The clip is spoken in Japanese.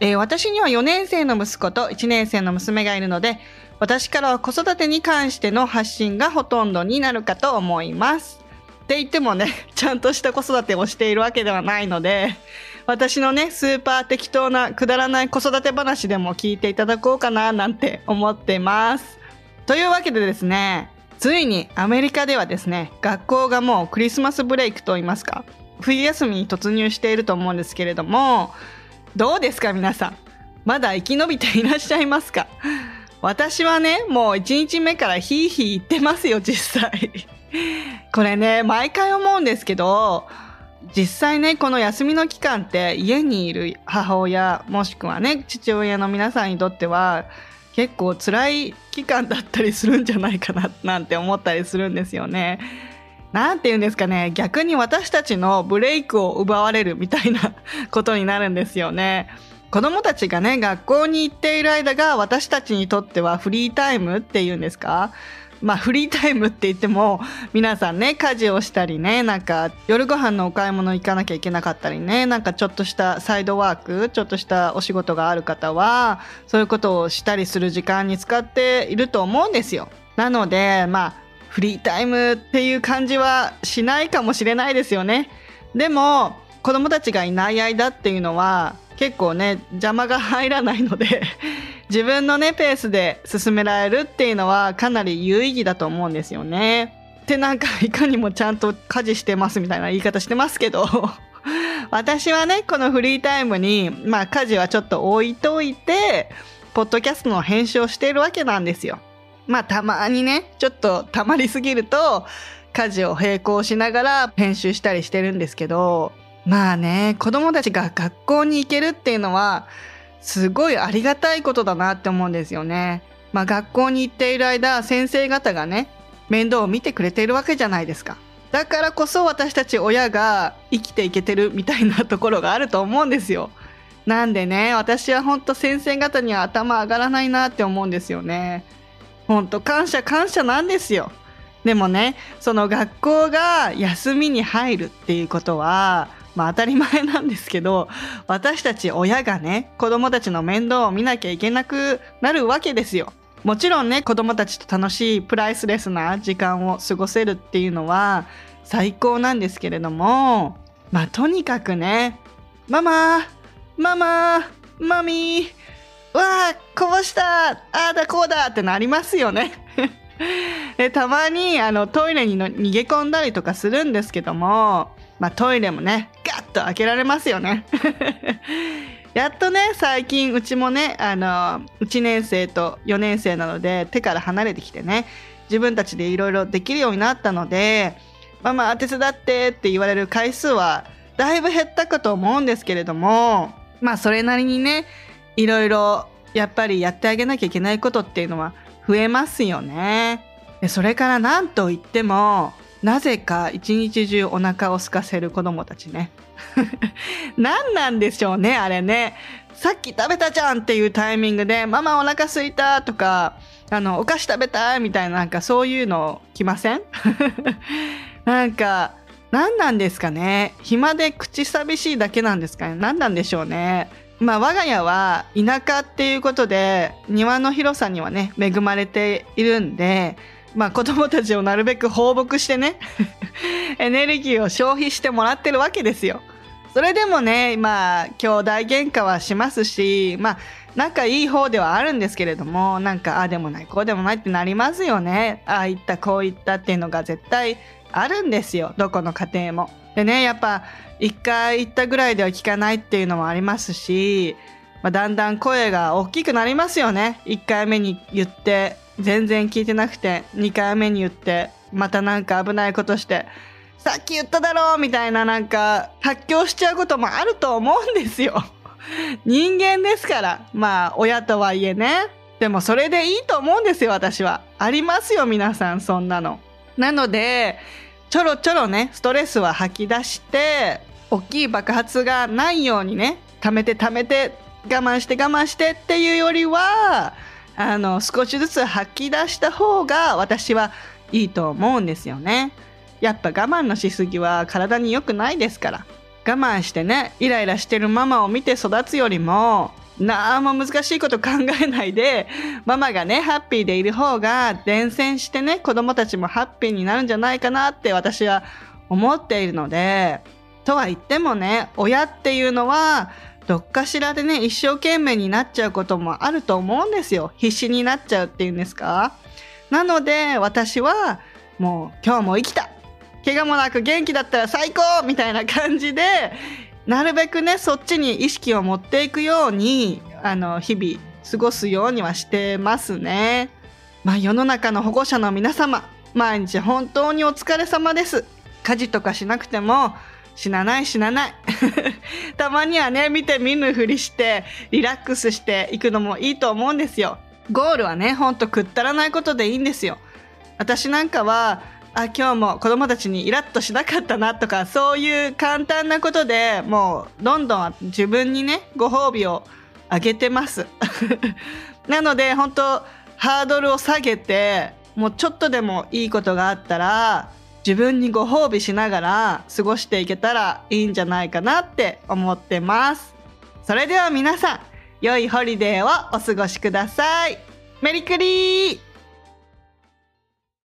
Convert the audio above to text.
えー私には4年生の息子と1年生の娘がいるので、私からは子育てに関しての発信がほとんどになるかと思います。って言ってもね、ちゃんとした子育てをしているわけではないので、私のね、スーパー適当なくだらない子育て話でも聞いていただこうかななんて思ってます。というわけでですね、ついにアメリカではですね、学校がもうクリスマスブレイクと言いますか、冬休みに突入していると思うんですけれども、どうですか皆さん？まだ生き延びていらっしゃいますか？私はね、もう1日目からヒーヒー言ってますよ、実際。これね、毎回思うんですけど、実際ね、この休みの期間って家にいる母親、もしくはね、父親の皆さんにとっては、結構辛い期間だったりするんじゃないかななんて思ったりするんですよね。なんて言うんですかね、逆に私たちのブレイクを奪われるみたいな ことになるんですよね。子供たちがね、学校に行っている間が私たちにとってはフリータイムっていうんですか？まあフリータイムって言っても皆さんね家事をしたりねなんか夜ご飯のお買い物行かなきゃいけなかったりねなんかちょっとしたサイドワークちょっとしたお仕事がある方はそういうことをしたりする時間に使っていると思うんですよ。なのでまあフリータイムっていう感じはしないかもしれないですよねでも子供たちがいない間っていうのは結構ね邪魔が入らないので 自分のねペースで進められるっていうのはかなり有意義だと思うんですよね。ってなんかいかにもちゃんと家事してますみたいな言い方してますけど 私はねこのフリータイムにまあ家事はちょっと置いといてポッドキャストの編集をしているわけなんですよ。まあたまにねちょっとたまりすぎると家事を並行しながら編集したりしてるんですけどまあね子供たちが学校に行けるっていうのはすごいありがたいことだなって思うんですよね。まあ学校に行っている間先生方がね面倒を見てくれているわけじゃないですか。だからこそ私たち親が生きていけてるみたいなところがあると思うんですよ。なんでね私は本当先生方には頭上がらないなって思うんですよね。本当感謝感謝なんですよ。でもねその学校が休みに入るっていうことはまあ当たり前なんですけど私たち親がね子供たちの面倒を見なきゃいけなくなるわけですよ。もちろんね子供たちと楽しいプライスレスな時間を過ごせるっていうのは最高なんですけれどもまあとにかくねマママママミーわあこぼしたああだこうだってなりますよね。でたまにあのトイレにの逃げ込んだりとかするんですけども、まあ、トイレもねガッと開けられますよね。やっとね最近うちもねあの1年生と4年生なので手から離れてきてね自分たちでいろいろできるようになったので「ママ手伝って」って言われる回数はだいぶ減ったかと思うんですけれどもまあそれなりにねいろいろやっぱりやってあげなきゃいけないことっていうのは増えますよね。でそれから何といってもなぜか一日中お腹を空かせる子供たちね。何なんでしょうねあれね。さっき食べたじゃんっていうタイミングで「ママお腹すいた」とかあの「お菓子食べたい」みたいななんかそういうの来ません？なんか何なんですかね暇で口寂しいだけなんですかね何なんでしょうねまあ我が家は田舎っていうことで庭の広さにはね恵まれているんでまあ子供たちをなるべく放牧してね エネルギーを消費してもらってるわけですよ。それでもねまあ兄弟喧嘩はしますしまあ仲いい方ではあるんですけれどもなんかああでもないこうでもないってなりますよねああいったこういったっていうのが絶対あるんですよどこの家庭も。でねやっぱ一回言ったぐらいでは聞かないっていうのもありますし、まあ、だんだん声が大きくなりますよね。1回目に言って全然聞いてなくて2回目に言ってまたなんか危ないことしてさっき言っただろうみたいななんか発狂しちゃうこともあると思うんですよ。人間ですから。まあ親とはいえね。でもそれでいいと思うんですよ私は。ありますよ皆さんそんなの。なのでちょろちょろねストレスは吐き出して大きい爆発がないようにね溜めて溜めて我慢して我慢してっていうよりはあの少しずつ吐き出した方が私はいいと思うんですよね。やっぱ我慢のしすぎは体に良くないですから。我慢してねイライラしてるママを見て育つよりもなんも難しいこと考えないで。ママがねハッピーでいる方が伝染してね子供たちもハッピーになるんじゃないかなって私は思っているので。とは言ってもね親っていうのはどっかしらでね一生懸命になっちゃうこともあると思うんですよ。必死になっちゃうっていうんですか。なので私はもう今日も生きた。怪我もなく元気だったら最高みたいな感じでなるべくねそっちに意識を持っていくようにあの日々過ごすようにはしてますね。まあ世の中の保護者の皆様毎日本当にお疲れ様です。家事とかしなくても死なない死なない たまにはね見て見ぬふりしてリラックスしていくのもいいと思うんですよ。ゴールはねほんとくったらないことでいいんですよ。私なんかはあ今日も子供たちにイラッとしなかったなとかそういう簡単なことでもうどんどん自分にねご褒美をあげてます。なので本当ハードルを下げてもうちょっとでもいいことがあったら自分にご褒美しながら過ごしていけたらいいんじゃないかなって思ってます。それでは皆さん良いホリデーをお過ごしください。メリクリー。